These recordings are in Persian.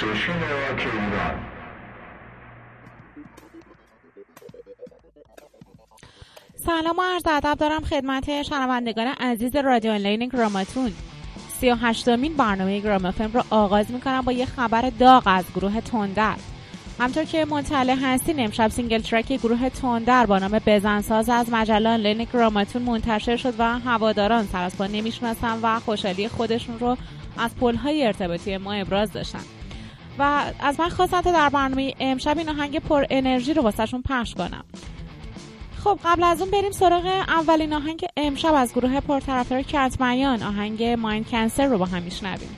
station rock ایران سلام و عرض ادب دارم خدمت شنوندگان عزیز رادیو آنلاین گراماتون. سی و هشتمین برنامه گراما FM رو آغاز می‌کنم با یه خبر داغ از گروه تندر. همونطور که مطلع هستین امشب single track گروه تندر با نام بزنساز از مجله آنلاین گراماتون منتشر شد و هواداران سر از پا نمی‌شناسن و خوشحالی خودشون رو از پلهای ارتباطی ما ابراز داشتن. و از من خواستن تا در برنامه امشب این آهنگ پر انرژی رو واسهشون پخش کنم. خب قبل از اون بریم سراغ اولین آهنگ امشب از گروه پرطرفدار کتمیان آهنگ مایند کنسر رو با هم میشنویم.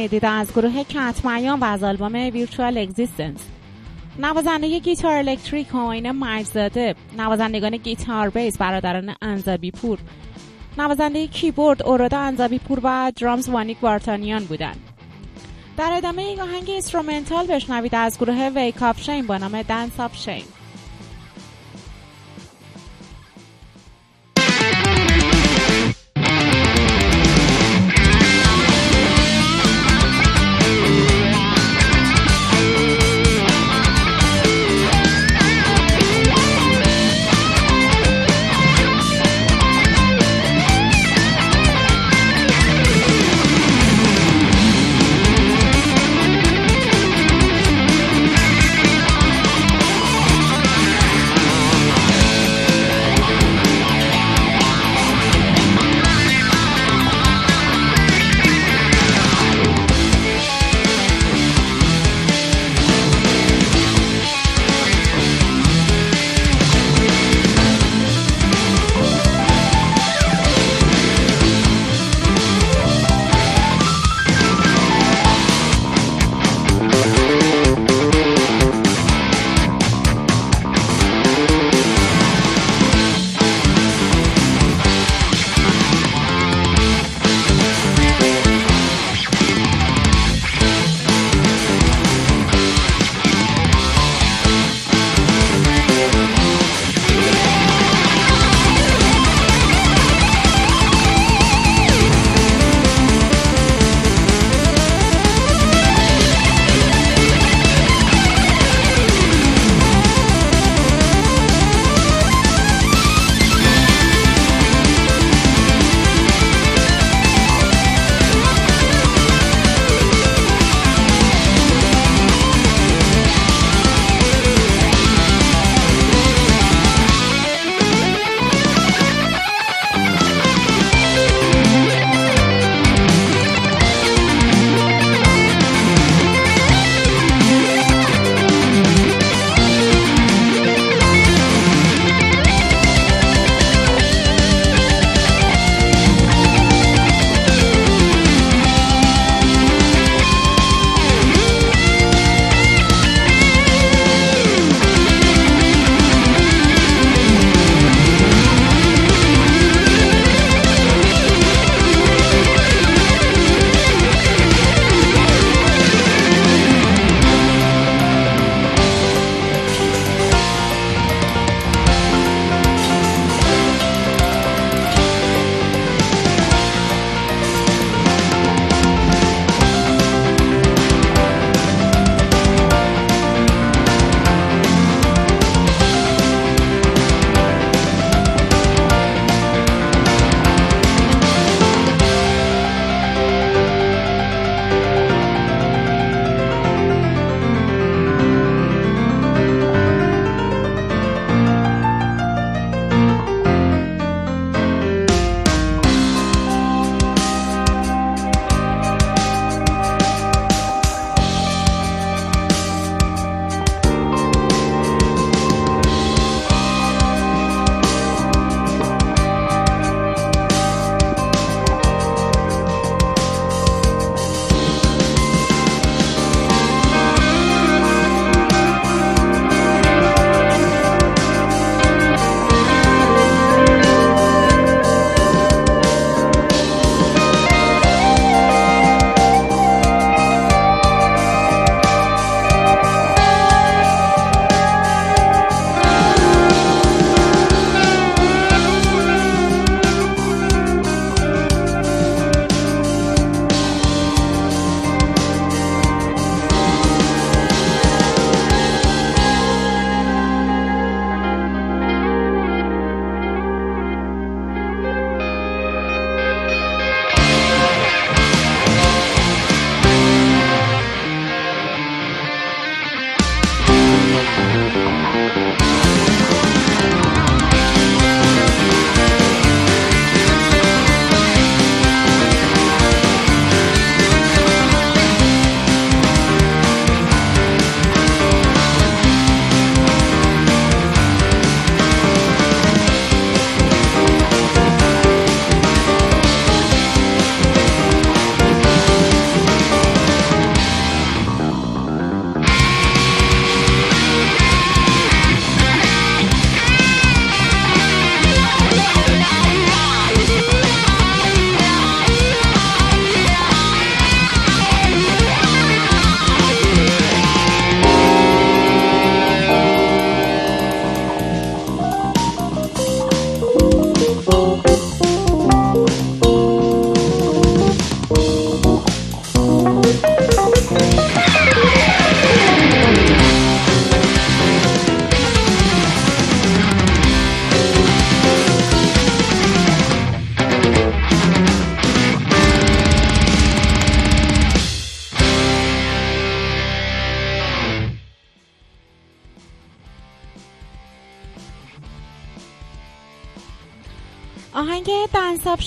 شنیدید از گروه کتمیان و از آلبوم Virtual Existence نوازنده گیتار الکتریک همایون میرزاده نوازندگان گیتار بیس برادران انزابی پور نوازنده کیبورد اورادا انزابی پور و drums وانیک وارتانیان بودند. در ادامه یک آهنگ instrumental بشنوید از گروه Wake of شین با نام Dance of شین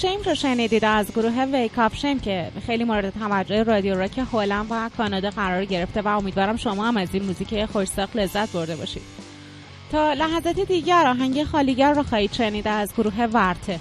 شیم رو شنیدید از گروه ویکاپ شیم که خیلی مورد توجه رادیو راک هلند و کانادا قرار گرفته و امیدوارم شما هم از این موزیک خوشساق لذت برده باشید. تا لحظات دیگر آهنگ خالیگر رو خواهید شنید از گروه ورته.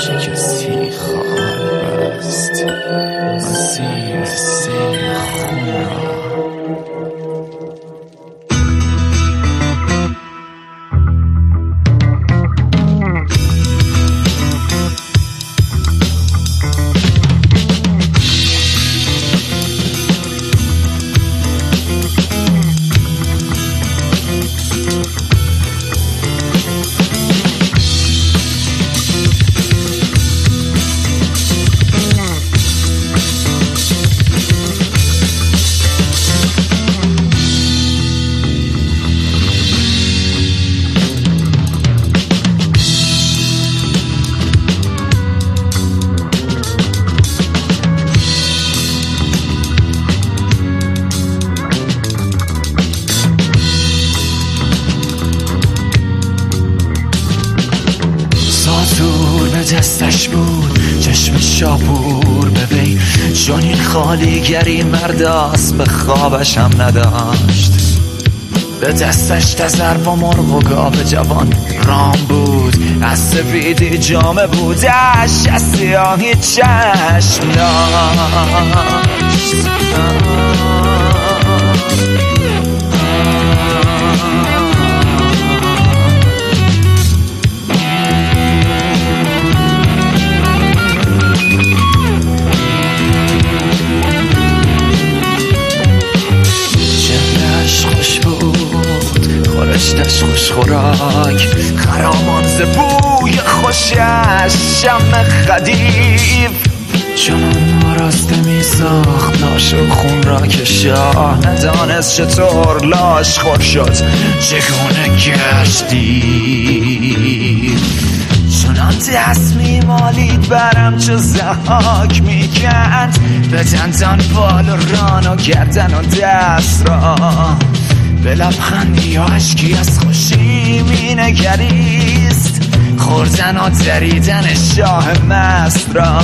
خالیگری مرداست به خوابشم نداشت. به دستش تزر با مرغ و گاب جوان رام بود. از سفیدی جامه بودش از سیاهی چشم داشت. خوراک. خرامان ز بوی خوشش شم خدیف. چون آراسته می ساخت لاش و خون را که شاه ندانست چطور لاش خور شد. چگونه گشتی؟ چنان می مالید برم چو زهاک می کند به دندان بال و ران و گردن و دست را. به لبخندی یا عشقی از خوشی می نگریست خوردن و دریدن شاه مست را.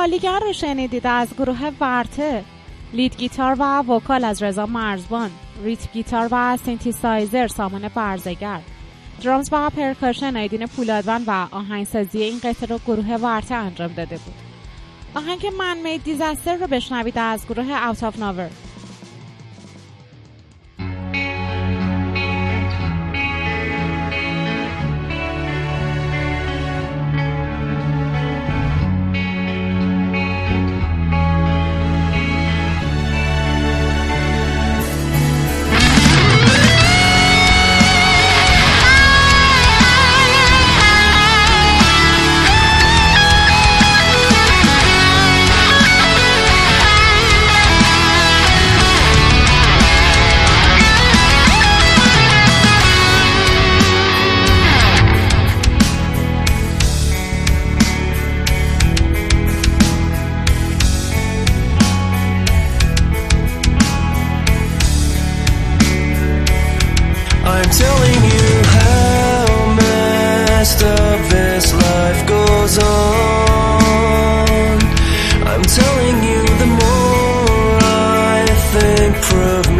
آهنگ خالیگر رو شنیدید از گروه ورته. lead guitar و vocal از رضا مرزبان. rhythm guitar و سینتی سایزر سامان برزگر. drums و percussion ایدین پولادوان و آهنگسازی این قطعه رو گروه ورته انجام داده بود. آهنگ Man-Made Disaster رو بشنوید از گروه Out of Nowhere. I'm telling you how messed up this life goes on. I'm telling you the more I think, prove me.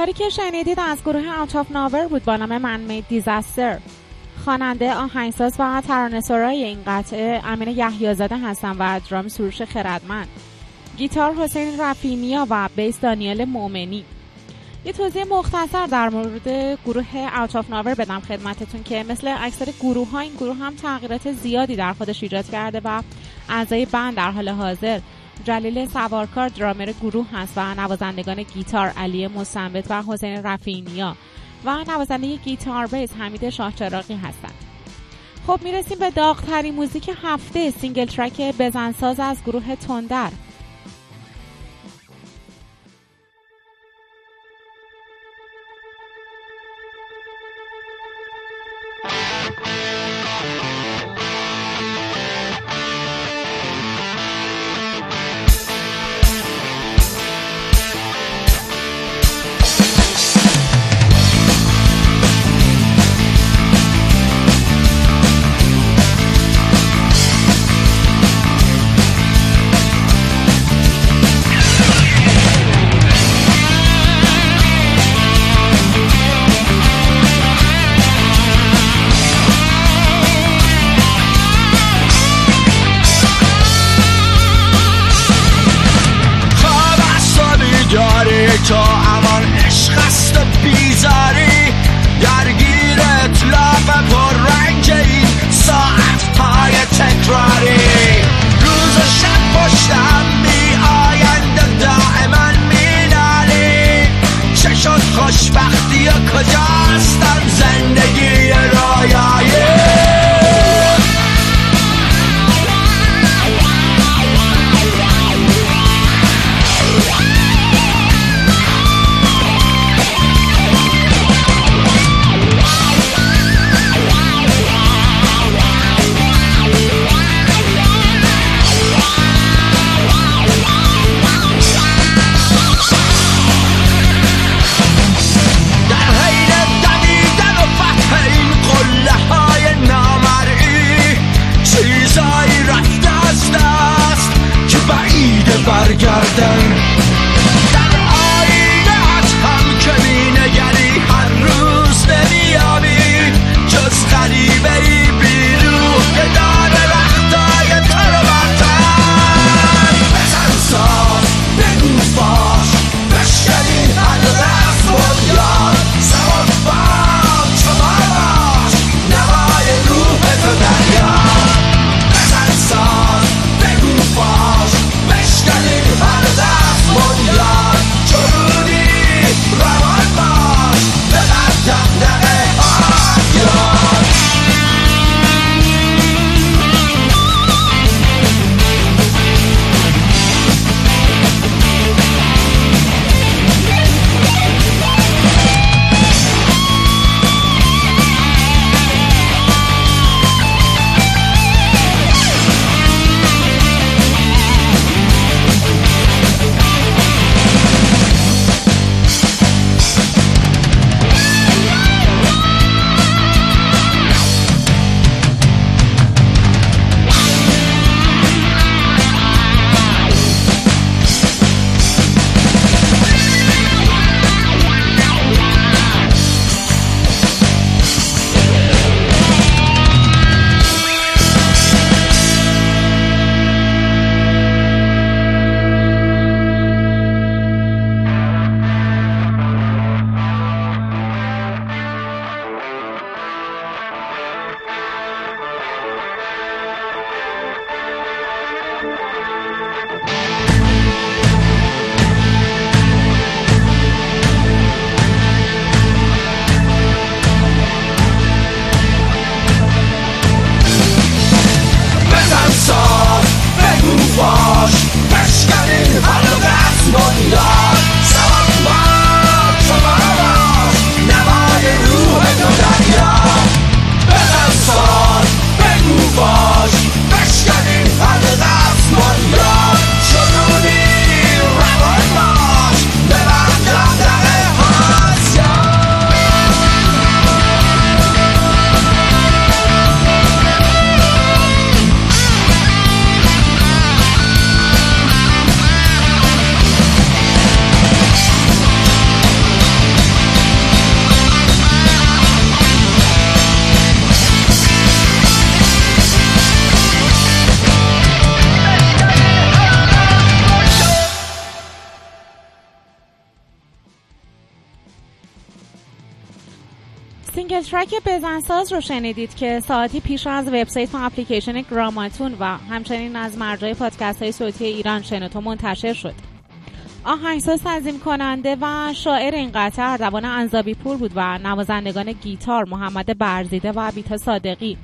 کاری که شنیدید از گروه Out of Nowhere بود با نام Man-Made Disaster خواننده آهنگساز و ترانه‌سرای این قطعه امین یحیازاده هستن و درام سروش خردمند. گیتار حسین رفینیا و bass دانیل مومنی. یه توضیح مختصر در مورد گروه Out of Nowhere بدم خدمتتون که مثل اکثر گروه ها این گروه هم تغییرات زیادی در خودش ایجاد کرده و اعضای band در حال حاضر. جلیل سوارکار درامر گروه هست و نوازندگان گیتار علی مصنبت و حسین رفینیا و نوازنده گیتار bass حمید شاهچراقی هستند. خب می‌رسیم به داغترین موزیک هفته single track بزنساز از گروه تندر. ترک بزنساز رو شنیدید که ساعتی پیش از وبسایت و اپلیکیشن گراماتون و همچنین از مرجع پادکست های صوتی ایران شنوتو منتشر شد. آهنگساز تنظیم کننده و شاعر این قطعه اردوان انزابی پور بود و نوازندگان گیتار محمد برزیده و بیتا صادقی.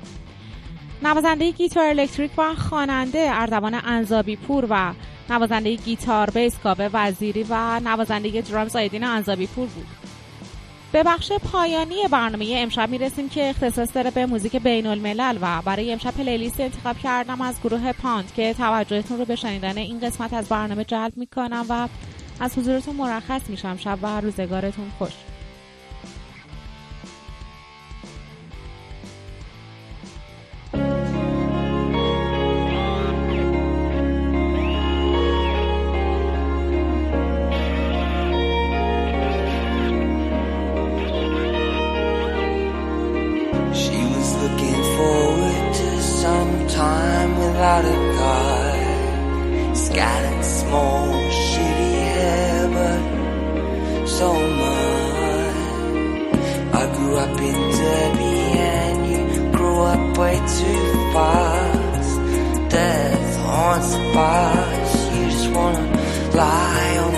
نوازنده گیتار الکتریک و خواننده اردوان انزابی پور و نوازنده گیتار بیس کاوه وزیری و نوازنده درامز آیدین انزابی پور بود. به بخش پایانی برنامه امشب می‌رسیم که اختصاص داره به موزیک بین الملل و برای امشب پلیلیست انتخاب کردم از گروه پاند که توجهتون رو به شنیدن این قسمت از برنامه جلب می‌کنم و از حضورتون مرخص میشم. شب و روزگارتون خوش. scattered small, shitty hair, but so much. I grew up in Derby and you grew up way too fast. Death the you just wanna lie on